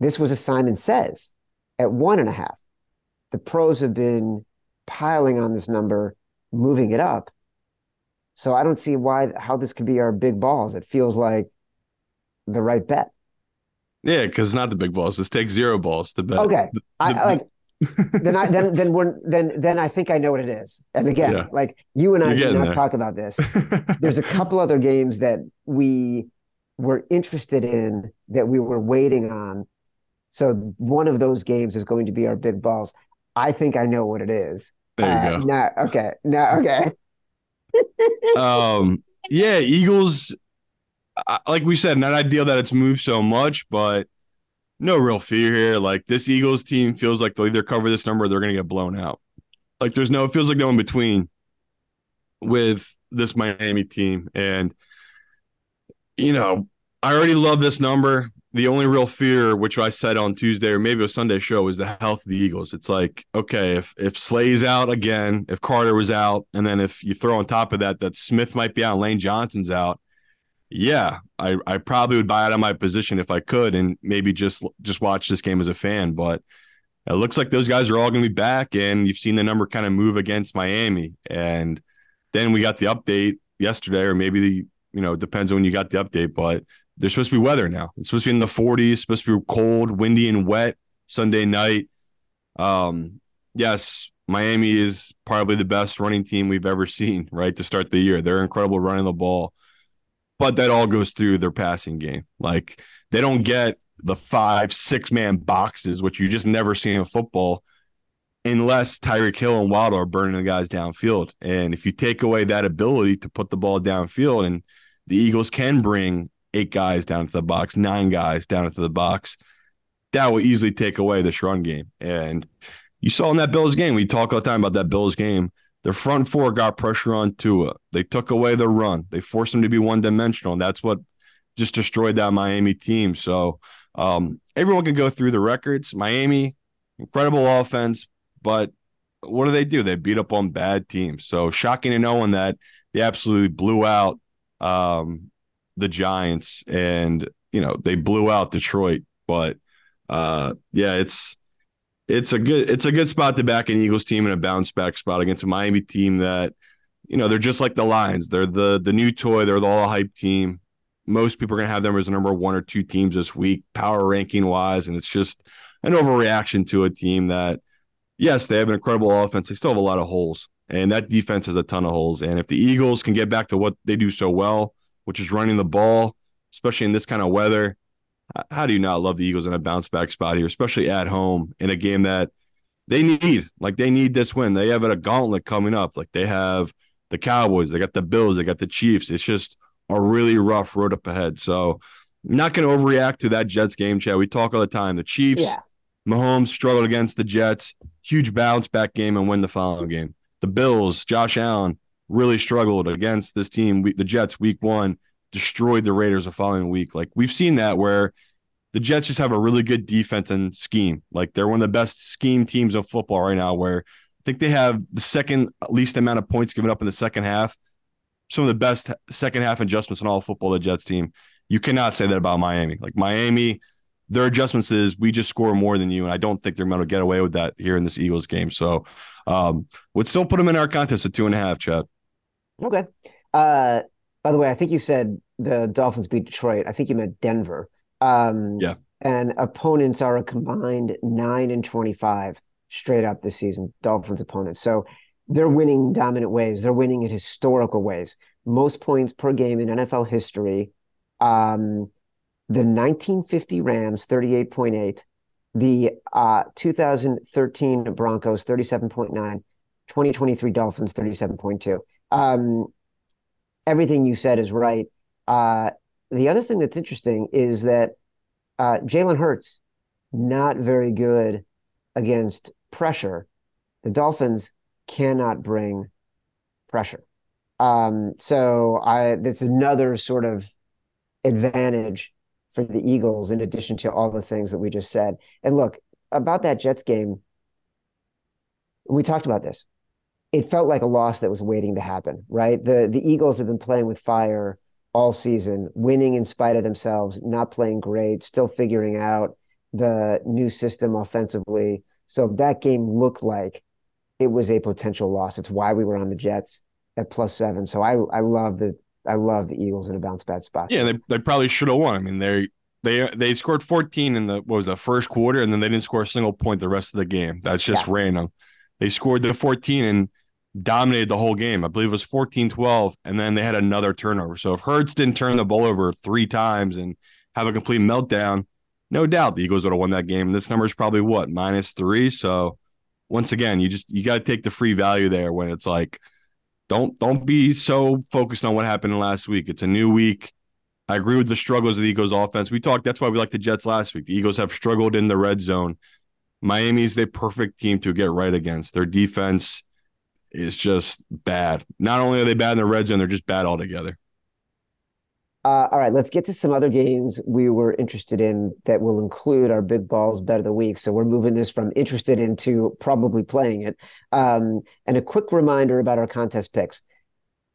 This was a Simon Says at one and a half. The pros have been piling on this number, moving it up. So I don't see why how this could be our big balls. It feels like the right bet. Yeah, because it's not the big balls. Just take zero balls to bet. Okay, The- I, the- like then I then then we're then then I think I know what it is. And again, Yeah. like you and I You're did not there. talk about this. There's a couple other games that we were interested in that we were waiting on. So one of those games is going to be our big balls. I think I know what it is. There you Uh, go. No, okay, no, okay. um yeah eagles like we said not ideal that it's moved so much but no real fear here like this eagles team feels like they'll either cover this number or they're going to get blown out like there's no it feels like no in between with this miami team and you know i already love this number. The only real fear which i said on tuesday or maybe a sunday show is the health of the eagles. It's like okay if if slay's out again if carter was out and then if you throw on top of that that smith might be out lane johnson's out yeah i i probably would buy out of my position if i could and maybe just just watch this game as a fan. But it looks like those guys are all going to be back and you've seen the number kind of move against miami. And then we got the update yesterday or maybe the you know it depends on when you got the update but there's supposed to be weather now. It's supposed to be in the 40s, supposed to be cold, windy, and wet Sunday night. Um, yes, Miami is probably the best running team we've ever seen, right? To start the year. They're incredible running the ball. But that all goes through their passing game. Like they don't get the five, six man boxes, which you just never see in football, unless Tyreek Hill and Waddle are burning the guys downfield. And if you take away that ability to put the ball downfield, and the Eagles can bring eight guys down to the box, nine guys down into the box, that will easily take away this run game. And you saw in that Bills game, we talk all the time about that Bills game. The front four got pressure on Tua. They took away the run. They forced him to be one dimensional. And that's what just destroyed that Miami team. So um, everyone can go through the records. Miami, incredible offense, but what do they do? They beat up on bad teams. So shocking to know that they absolutely blew out um, the Giants and you know they blew out Detroit. But uh, yeah, it's it's a good it's a good spot to back an Eagles team and a bounce back spot against a Miami team that you know they're just like the Lions. They're the the new toy. They're the all hype team. Most people are going to have them as the number one or two teams this week, power ranking wise, and it's just an overreaction to a team that, yes, they have an incredible offense. They still have a lot of holes, and that defense has a ton of holes. And if the Eagles can get back to what they do so well, which is running the ball, especially in this kind of weather, how do you not love the Eagles in a bounce back spot here, especially at home in a game that they need? Like they need this win. They have a gauntlet coming up. Like they have the Cowboys, they got the Bills, they got the Chiefs. It's just a really rough road up ahead. So I'm not going to overreact to that Jets game, Chad. We talk all the time. The Chiefs, Yeah. Mahomes struggled against the Jets, huge bounce back game and win the following game. The Bills, Josh Allen really struggled against this team. We, the Jets, week one, destroyed the Raiders the following week. Like we've seen that where the Jets just have a really good defense and scheme. Like they're one of the best scheme teams of football right now, where I think they have the second least amount of points given up in the second half. Some of the best second half adjustments in all football, the Jets team. You cannot say that about Miami. Like Miami, their adjustments is we just score more than you, and I don't think they're going to get away with that here in this Eagles game. So, um, would still put them in our contest at two and a half, Chad. Okay. Uh, by the way, I think you said the Dolphins beat Detroit. I think you meant Denver. Um, Yeah. And opponents are a combined nine and twenty-five straight up this season. Dolphins opponents, so they're winning dominant ways. They're winning in historical ways. Most points per game in NFL history. Um, the 1950 Rams, 38.8. The uh, 2013 Broncos, 37.9. 2023 Dolphins, 37.2. Um, everything you said is right. Uh, the other thing that's interesting is that uh, Jalen Hurts, not very good against pressure. The Dolphins cannot bring pressure. Um, so I that's another sort of advantage for the Eagles in addition to all the things that we just said. And look, about that Jets game, we talked about this. It felt like a loss that was waiting to happen, right? The the Eagles have been playing with fire all season, winning in spite of themselves, not playing great, still figuring out the new system offensively. So that game looked like it was a potential loss. It's why we were on the Jets at plus seven. So I I love the I love the Eagles in a bounce back spot. Yeah, they, they probably should have won. I mean, they they they scored 14 in the what was the first quarter, and then they didn't score a single point the rest of the game. That's just random. They scored the 14 and dominated the whole game. I believe it was 14-12, and then they had another turnover. So if Hurts didn't turn the ball over three times and have a complete meltdown, no doubt the Eagles would have won that game. And this number is probably what minus three. So once again, you just you got to take the free value there when it's like, don't don't be so focused on what happened last week. It's a new week. I agree with the struggles of the Eagles offense. We talked. That's why we like the Jets last week. The Eagles have struggled in the red zone. Miami's the perfect team to get right against. Their defense is just bad. Not only are they bad in the red zone, they're just bad altogether. Uh, all right, let's get to some other games we were interested in that will include our big balls bet of the week. So we're moving this from interested into probably playing it. Um, and a quick reminder about our contest picks.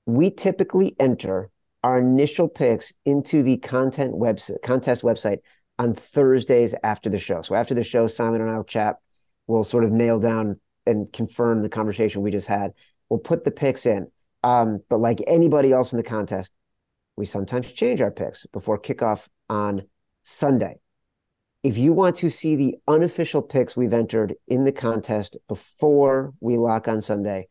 We typically enter our initial picks into the content website contest website on Thursdays after the show. So after the show, Simon and I'll chat. We'll sort of nail down and confirm the conversation we just had. We'll put the picks in. Um, but like anybody else in the contest, we sometimes change our picks before kickoff on Sunday. If you want to see the unofficial picks we've entered in the contest before we lock on Sunday,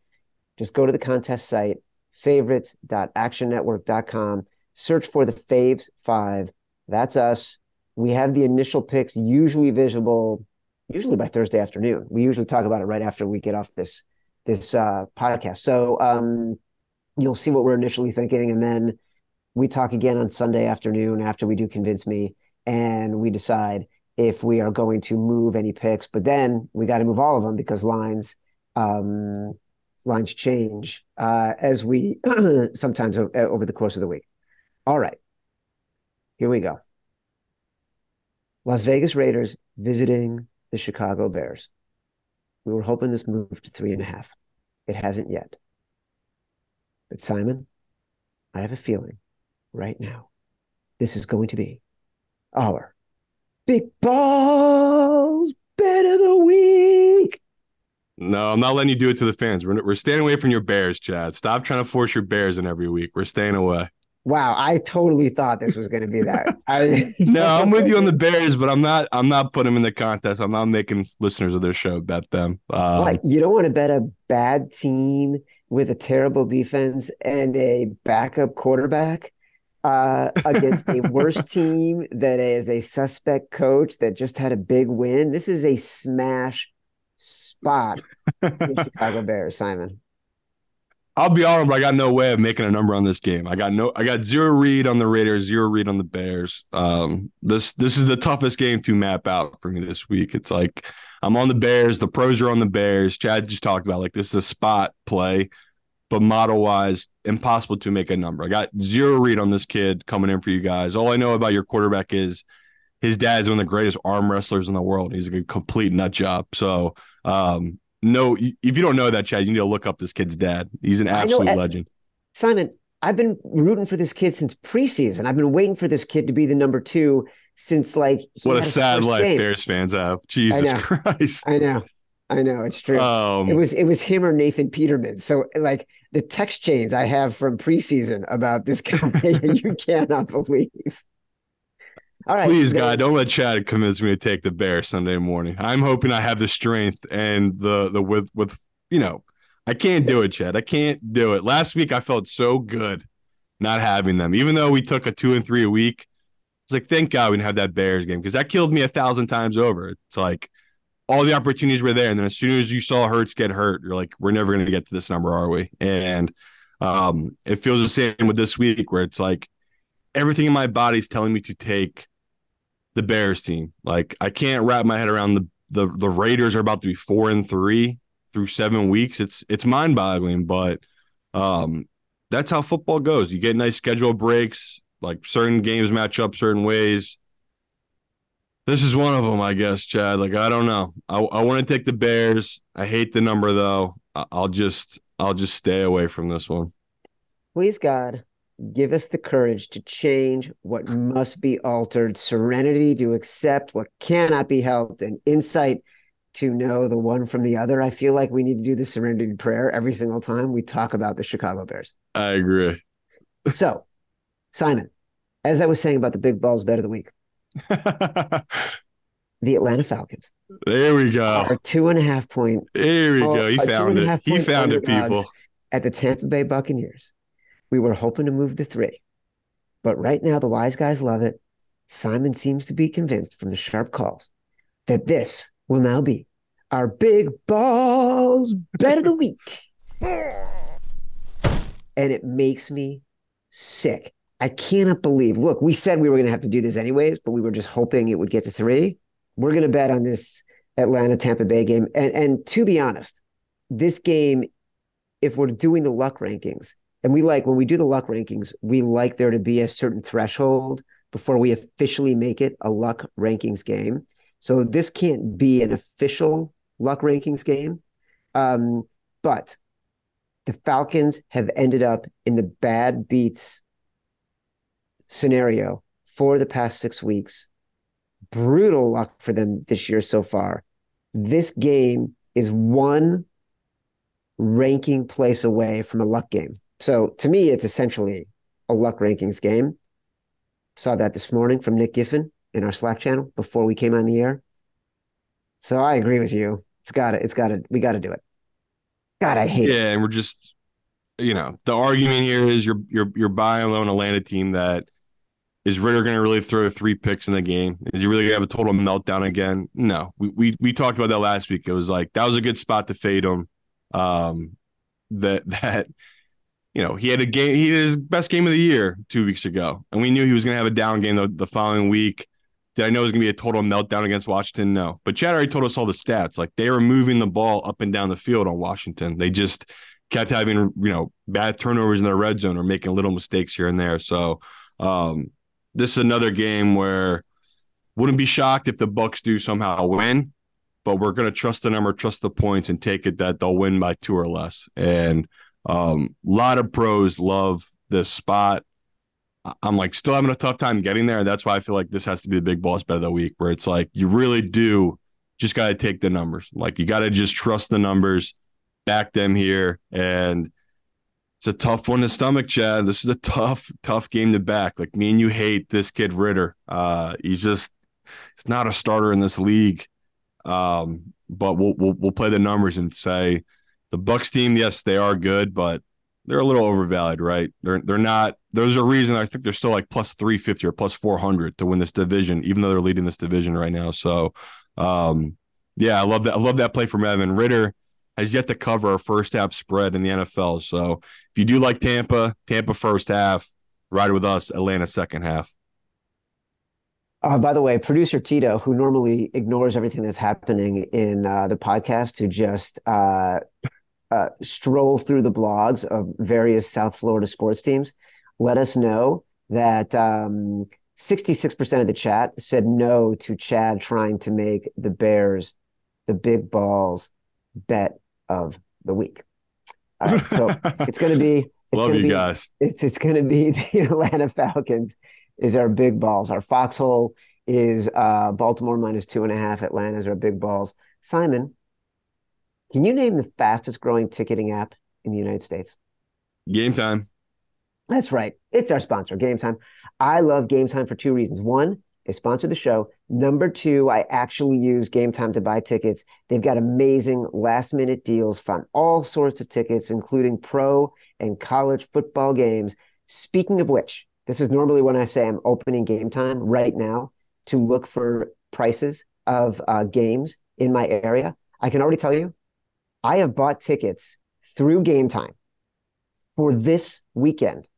just go to the contest site, favorites.actionnetwork.com, search for the Faves Five. That's us. We have the initial picks usually visible, usually by Thursday afternoon. We usually talk about it right after we get off this this uh, podcast. So um, you'll see what we're initially thinking, and then we talk again on Sunday afternoon after we do convince me, and we decide if we are going to move any picks. But then we got to move all of them because lines um, lines change uh, as we sometimes o- over the course of the week. All right, here we go. Las Vegas Raiders visiting the Chicago Bears. We were hoping this moved to three and a half. It hasn't yet. But Simon, I have a feeling right now this is going to be our big balls bet of the week. No, I'm not letting you do it to the fans. We're, we're staying away from your Bears, Chad. Stop trying to force your Bears in every week. We're staying away. Wow, I totally thought this was going to be that. I, No, I'm with you on the Bears, but I'm not. I'm not putting them in the contest. I'm not making listeners of their show bet them. Um? You don't want to bet a bad team with a terrible defense and a backup quarterback uh, against a worse team that is a suspect coach that just had a big win. This is a smash spot for the Chicago Bears, Simon. I'll be honest, but I got no way of making a number on this game. I got no. I got zero read on the Raiders, zero read on the Bears. Um, this this is the toughest game to map out for me this week. It's like I'm on the Bears. The pros are on the Bears. Chad just talked about like this is a spot play, but model wise, impossible to make a number. I got zero read on this kid coming in for you guys. All I know about your quarterback is his dad's one of the greatest arm wrestlers in the world. He's a complete nut job. So, um, no, if you don't know that, Chad, you need to look up this kid's dad. He's an I know absolute legend. Simon, I've been rooting for this kid since preseason. I've been waiting for this kid to be the number two since like What a sad life game. Bears fans have. Jesus know. Christ. I know, I know, it's true. Um, it was it was him or Nathan Peterman. So like the text chains I have from preseason about this guy, you cannot believe. All right, please, God, don't let Chad convince me to take the Bears Sunday morning. I'm hoping I have the strength and the the with with you know, I can't do it, Chad. I can't do it. Last week I felt so good not having them, even though we took a two and three a week. It's like thank God we didn't have that Bears game because that killed me a thousand times over. It's like all the opportunities were there, and then as soon as you saw Hertz get hurt, you're like, we're never going to get to this number, are we? And um, it feels the same with this week, where it's like everything in my body is telling me to take the Bears team. Like I can't wrap my head around the the the Raiders are about to be four and three through seven weeks. It's it's mind boggling, but um, that's how football goes. You get nice schedule breaks, like certain games match up certain ways. This is one of them, I guess, Chad. Like I don't know. I I want to take the Bears. I hate the number though. I- I'll just I'll just stay away from this one. Please, God, give us the courage to change what must be altered, serenity to accept what cannot be helped, and insight to know the one from the other. I feel like we need to do the serenity prayer every single time we talk about the Chicago Bears. I agree. So, Simon, as I was saying about the big balls bet of the week, the Atlanta Falcons there we go. are two and a half point There we go. He found it. He found it, people. at the Tampa Bay Buccaneers. We were hoping to move the three, but right now the wise guys love it. Simon seems to be convinced from the sharp calls that this will now be our big balls bet of the week. And it makes me sick. I cannot believe. Look, we said we were going to have to do this anyways, but we were just hoping it would get to three. We're going to bet on this Atlanta Tampa Bay game. And and to be honest, this game, if we're doing the luck rankings, and we like when we do the luck rankings, we like there to be a certain threshold before we officially make it a luck rankings game. So this can't be an official luck rankings game. Um, but the Falcons have ended up in the bad beats scenario for the past six weeks. Brutal luck for them this year so far. This game is one ranking place away from a luck game. So to me, it's essentially a luck rankings game. Saw that this morning from Nick Giffen in our Slack channel before we came on the air. So I agree with you. It's got to, it's got to, we got to do it. God, I hate it. Yeah, and we're just, you know, the argument here is you're you're you're buying a lone Atlanta team that is Ridder going to really throw three picks in the game? Is he really going to have a total meltdown again? No, we, we we talked about that last week. It was like that was a good spot to fade him. Um, that that you know he had a game, he had his best game of the year two weeks ago, and we knew he was going to have a down game the, the following week. Did I know it was going to be a total meltdown against Washington? No, but Chad already told us all the stats. Like they were moving the ball up and down the field on Washington. They just kept having you know bad turnovers in the red zone or making little mistakes here and there. So um, this is another game where wouldn't be shocked if the Bucks do somehow win, but we're going to trust the number, trust the points, and take it that they'll win by two or less. And um, a lot of pros love this spot. I'm like still having a tough time getting there. And that's why I feel like this has to be the big balls bet of the week, where it's like you really do just got to take the numbers. Like you got to just trust the numbers, back them here, and it's a tough one to stomach, Chad. This is a tough, tough game to back. Like me and you hate this kid Ridder. Uh, he's just he's not a starter in this league. Um, but we'll, we'll we'll play the numbers and say the Bucks team, yes, they are good, but they're a little overvalued, right? They're they're not. There's a reason I think they're still like plus three fifty or plus four hundred to win this division, even though they're leading this division right now. So, um, yeah, I love that. I love that play from Evan Ridder. Has yet to cover a first half spread in the NFL. So if you do like Tampa, Tampa first half, ride with us. Atlanta second half. Uh, by the way, producer Tito, who normally ignores everything that's happening in uh, the podcast to just uh, uh, stroll through the blogs of various South Florida sports teams, let us know that um, 66% of the chat said no to Chad trying to make the Bears the big balls bet of the week. All right, so it's going to be. It's Love gonna you be, guys. It's it's going to be the Atlanta Falcons is our big balls. Our foxhole is uh, Baltimore minus two and a half. Atlanta is our big balls. Simon, can you name the fastest growing ticketing app in the United States? Game time. That's right. It's our sponsor, Game Time. I love Game Time for two reasons. One, they sponsor the show. Number two, I actually use Game Time to buy tickets. They've got amazing last minute deals on all sorts of tickets, including pro and college football games. Speaking of which, this is normally when I say I'm opening Game Time right now to look for prices of uh, games in my area. I can already tell you, I have bought tickets through Game Time for this weekend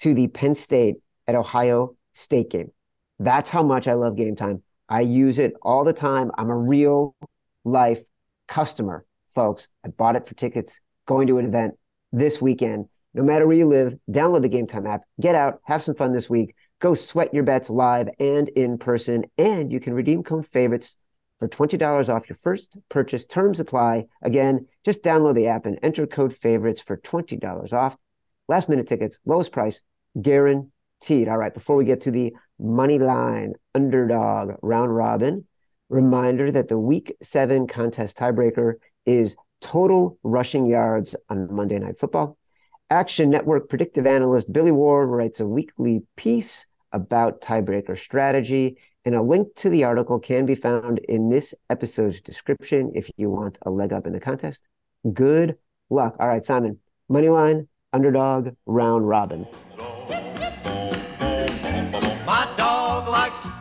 to the Penn State at Ohio State game. That's how much I love game time. I use it all the time. I'm a real life customer, folks. I bought it for tickets going to an event this weekend. No matter where you live, download the Game Time app, get out, have some fun this week, go sweat your bets live and in person, and you can redeem code favorites for $20 off your first purchase. Terms apply. Again, just download the app and enter code favorites for $20 off. Last minute tickets, lowest price, guaranteed. All right, before we get to the money line underdog round robin, reminder that the week seven contest tiebreaker is total rushing yards on Monday Night Football. Action Network predictive analyst Billy Ward writes a weekly piece about tiebreaker strategy, and a link to the article can be found in this episode's description if you want a leg up in the contest. Good luck. All right, Simon, money line, underdog, round robin.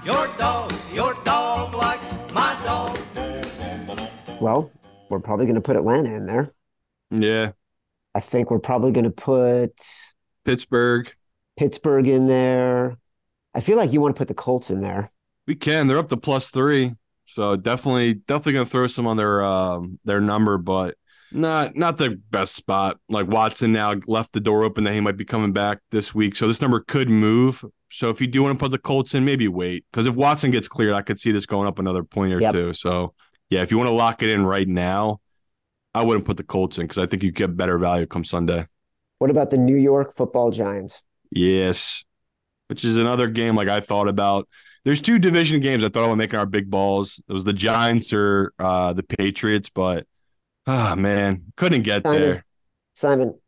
Your dog, your dog likes my dog. Well, we're probably going to put Atlanta in there. Yeah, I think we're probably going to put Pittsburgh. Pittsburgh in there. I feel like you want to put the Colts in there. We can. They're up to plus three, so definitely, definitely gonna throw some on their um their number, but not not the best spot. Like Watson now left the door open that he might be coming back this week, so this number could move. So if you do want to put the Colts in, maybe wait because if Watson gets cleared, I could see this going up another point or Yep. two. So yeah, if you want to lock it in right now, I wouldn't put the Colts in because I think you get better value come Sunday. What about the New York Football Giants? Yes, which is another game like I thought about. There's two division games I thought about making our big balls. It was the Giants or uh, the Patriots, but ah man, couldn't get Simon, there. Simon,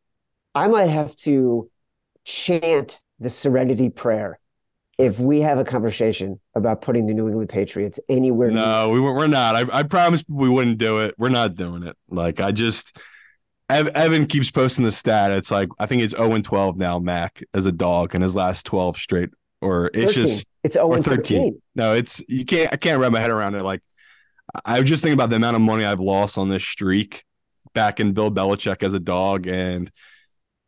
I might have to chant the Serenity Prayer if we have a conversation about putting the New England Patriots anywhere. No, we were, we're not. I, I promised we wouldn't do it. We're not doing it. Like I just, Ev, Evan keeps posting the stat. It's like I think it's 0 and 12 now, Mac, as a dog in his last 12 straight. Or it's 13. just it's 0 or and 13. 13. No, it's you can't. I can't wrap my head around it. Like I was just thinking about the amount of money I've lost on this streak back in Bill Belichick as a dog, and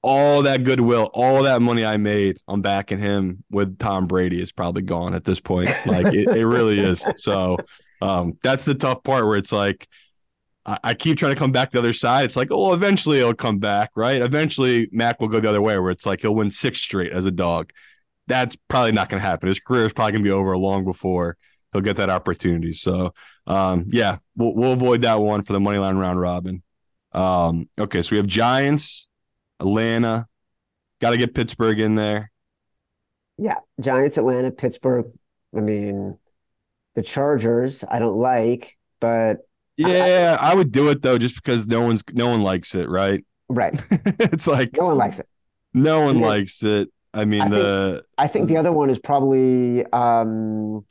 all that goodwill, all that money I made on backing him with Tom Brady is probably gone at this point. Like it, it really is. So um, that's the tough part where it's like. I I keep trying to come back the other side. It's like, oh, eventually he'll come back, right? Eventually, Mac will go the other way, where it's like he'll win six straight as a dog that's probably not going to happen. His career is probably going to be over long before he'll get that opportunity. So, um, yeah, we'll, we'll avoid that one for the money line round robin. Um, okay, so we have Giants, Atlanta. Got to get Pittsburgh in there. Yeah, Giants, Atlanta, Pittsburgh. I mean, the Chargers, I don't like, but Yeah, I would do it though, just because no one's no one likes it, right? right, it's like no one likes it. no one Yeah. likes it. I mean, I think- the I think the other one is probably um,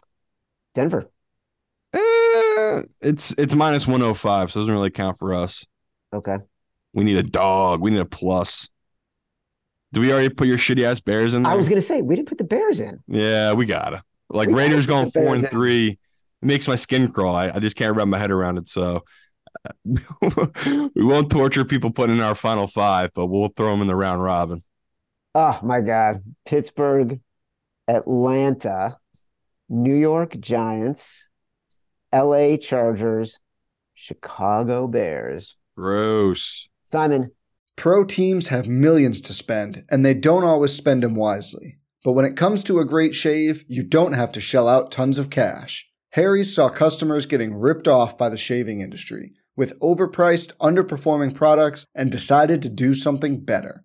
Denver. eh, Eh, it's it's minus one hundred five, so it doesn't really count for us. Okay. We need a dog. We need a plus. Do we already put your shitty ass Bears in there? I was going to say, we didn't put the Bears in. Yeah, we gotta. Like We Raiders going four and in. three. It makes my skin crawl. I, I just can't wrap my head around it. So we won't torture people putting in our final five, but we'll throw them in the round robin. Oh my God. Pittsburgh, Atlanta, New York Giants, LA Chargers, Chicago Bears. Gross. Simon, Pro teams have millions to spend, and they don't always spend them wisely. But when it comes to a great shave, you don't have to shell out tons of cash. Harry's saw customers getting ripped off by the shaving industry with overpriced, underperforming products and decided to do something better.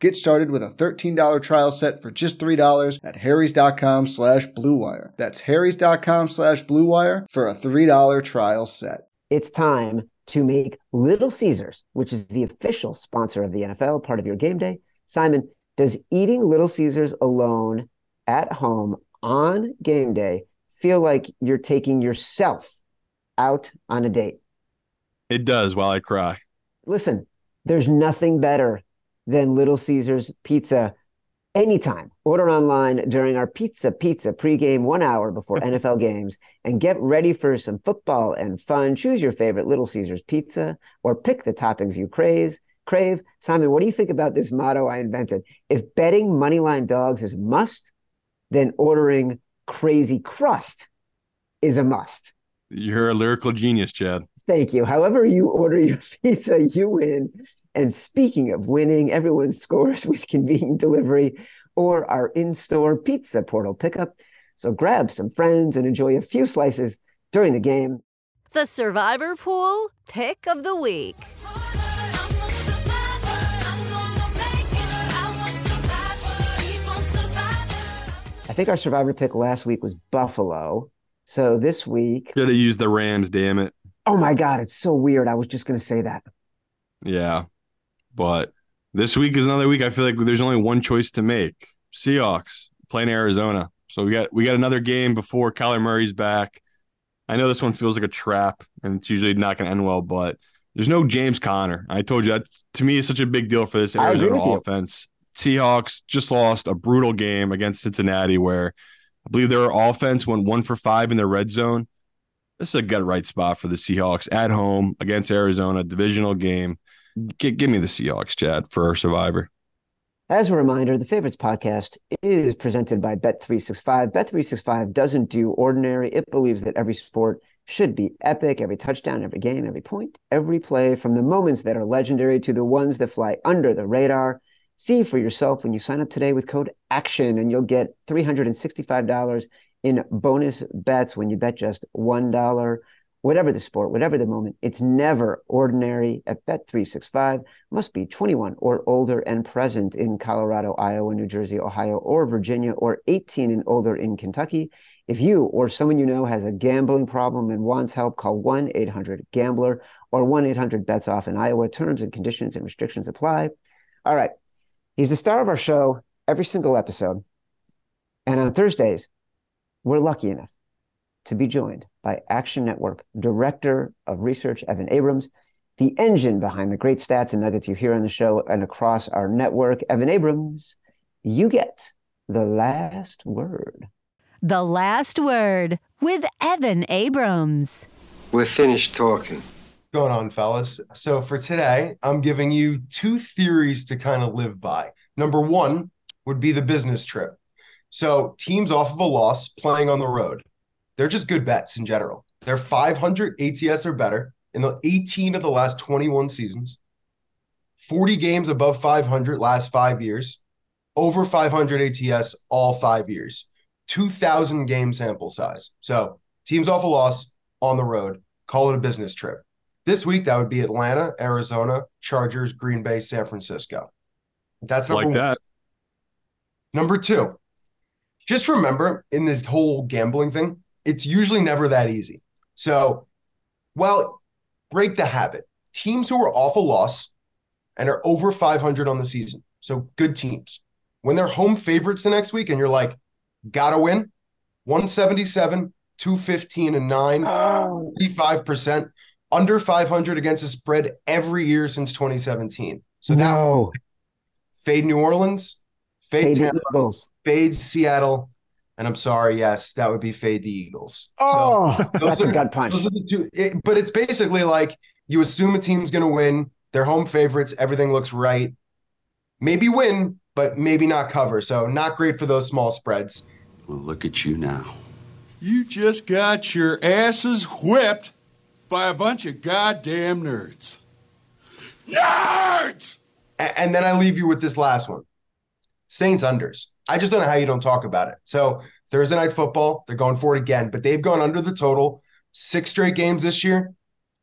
Get started with a $13 trial set for just $3 at harrys.com slash bluewire. That's harrys.com slash bluewire for a $3 trial set. it's time to make Little Caesars, which is the official sponsor of the NFL, part of your game day. Simon, does eating Little Caesars alone at home on game day feel like you're taking yourself out on a date? It does while I cry. Listen, there's nothing better than Little Caesars pizza anytime. Order online during our Pizza Pizza pregame one hour before NFL games and get ready for some football and fun. Choose your favorite Little Caesars pizza or pick the toppings you crave. Crave. Simon, what do you think about this motto I invented? If betting moneyline dogs is must, then ordering crazy crust is a must. You're a lyrical genius, Chad. Thank you. However, you order your pizza, you win. And speaking of winning, everyone scores with convenient delivery or our in store pizza portal pickup. So grab some friends and enjoy a few slices during the game. The Survivor Pool Pick of the Week. I think our survivor pick last week was Buffalo. So this week, Should have used the Rams, damn it. oh my God, it's so weird. I was just going to say that. Yeah. But this week is another week. I feel like there's only one choice to make. Seahawks playing Arizona. So we got we got another game before Kyler Murray's back. I know this one feels like a trap and it's usually not gonna end well, but there's no James Conner. I told you that to me is such a big deal for this Arizona offense. Seahawks just lost a brutal game against Cincinnati where I believe their offense went one for five in their red zone. This is a good right spot for the Seahawks at home against Arizona, divisional game. G- give me the Seahawks, Chad, for our Survivor. As a reminder, the Favorites podcast is presented by Bet365. Bet365 doesn't do ordinary. It believes that every sport should be epic, every touchdown, every game, every point, every play, from the moments that are legendary to the ones that fly under the radar. See for yourself when you sign up today with code ACTION, and you'll get $365 in bonus bets when you bet just $1. Whatever the sport, whatever the moment, it's never ordinary at Bet365. Must be 21 or older and present in Colorado, Iowa, New Jersey, Ohio, or Virginia, or 18 and older in Kentucky. If you or someone you know has a gambling problem and wants help, call 1 800 Gambler or 1 800 Bets Off in Iowa. Terms and conditions and restrictions apply. All right. He's the star of our show every single episode. And on Thursdays, we're lucky enough to be joined by Action Network Director of Research, Evan Abrams, the engine behind the great stats and nuggets you hear on the show and across our network. Evan Abrams, you get the last word. The Last Word with Evan Abrams. We're finished talking. going on, fellas? So for today, I'm giving you two theories to kind of live by. Number one would be the business trip. So teams off of a loss playing on the road, they're just good bets in general. They're 500 ATS or better in the 18 of the last 21 seasons. 40 games above 500 last five years. Over 500 ATS all five years. 2,000 game sample size. So teams off a loss on the road, call it a business trip. This week, that would be Atlanta, Arizona, Chargers, Green Bay, San Francisco. That's number like one. that. Number two, just remember in this whole gambling thing, it's usually never that easy. So, well, break the habit. Teams who are off a loss and are over 500 on the season, so good teams, when they're home favorites the next week and you're like, gotta win, 177, 215, and 9, 35%, under 500 against the spread every year since 2017. So that no, fade New Orleans, fade Fade Tampa, Eagles. fade Seattle, and I'm sorry, yes, that would be fade the Eagles. Oh, So that's those a are- gut punch. those are the two. it- but it's basically like you assume a team's going to win, they're home favorites, everything looks right, maybe win, but maybe not cover. So not great for those small spreads. Well, look at you now. You just got your asses whipped by a bunch of goddamn nerds. Nerds! And then I leave you with this last one Saints unders. I just don't know how you don't talk about it. So Thursday night football, they're going for it again, but they've gone under the total six straight games this year,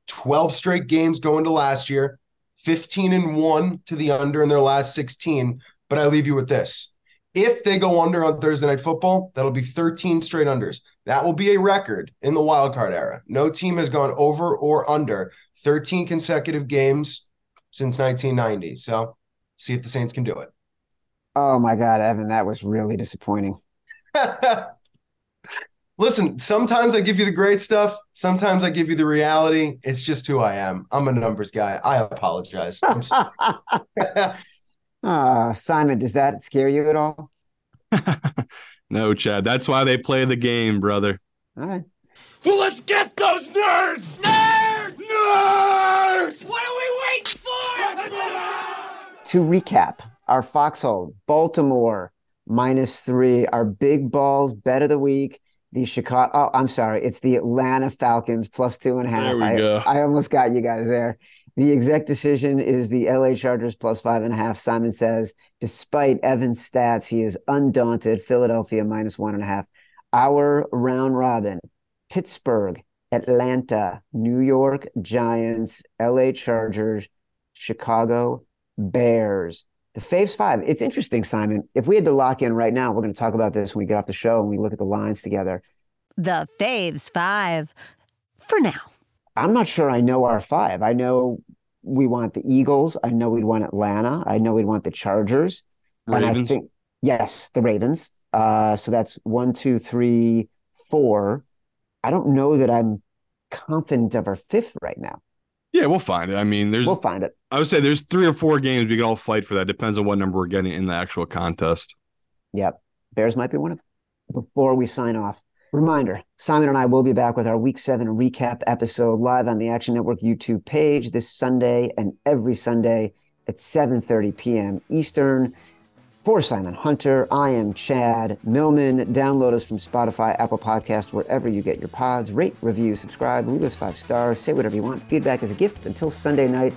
12 straight games going to last year, 15 and one to the under in their last 16. But I leave you with this. If they go under on Thursday night football, that'll be 13 straight unders. That will be a record in the wild card era. No team has gone over or under 13 consecutive games since 1990. So see if the Saints can do it. Oh my God, Evan, that was really disappointing. Listen, sometimes I give you the great stuff. Sometimes I give you the reality. It's just who I am. I'm a numbers guy. I apologize. I'm sorry. Ah, Simon, does that scare you at all? No, Chad. That's why they play the game, brother. All right. Well, let's get those nerds! Nerds! Nerds! What are we waiting for? To recap, our foxhole, Baltimore minus three, our big balls bet of the week. The Chicago, oh, I'm sorry, it's the Atlanta Falcons plus two and a half. There we I, go. I almost got you guys there. The exact decision is the LA Chargers plus five and a half. Simon says, despite Evan's stats, he is undaunted. Philadelphia minus one and a half. Our round robin, Pittsburgh Atlanta, New York Giants, LA Chargers, Chicago Bears. The Faves Five. It's interesting, Simon. If we had to lock in right now, we're going to talk about this when we get off the show and we look at the lines together. The Faves Five. For now. I'm not sure I know our five. I know we want the Eagles. I know we'd want Atlanta. I know we'd want the Chargers. And I think, yes, the Ravens. Uh, so that's one, two, three, four. I don't know that I'm confident of our fifth right now. Yeah, we'll find it. I mean, there's We'll find it. I would say there's three or four games we could all fight for that. Depends on what number we're getting in the actual contest. Yep. Bears might be one of them. Before we sign off, reminder Simon and I will be back with our week seven recap episode live on the Action Network YouTube page this Sunday and every Sunday at 7:30 p.m. Eastern. For Simon Hunter, I am Chad Millman. Download us from Spotify, Apple Podcast, wherever you get your pods. Rate, review, subscribe, leave us five stars, say whatever you want. Feedback is a gift until Sunday night,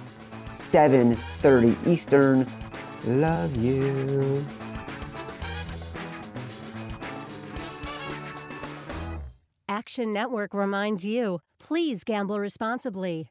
7:30 Eastern. Love you. Action Network reminds you please gamble responsibly.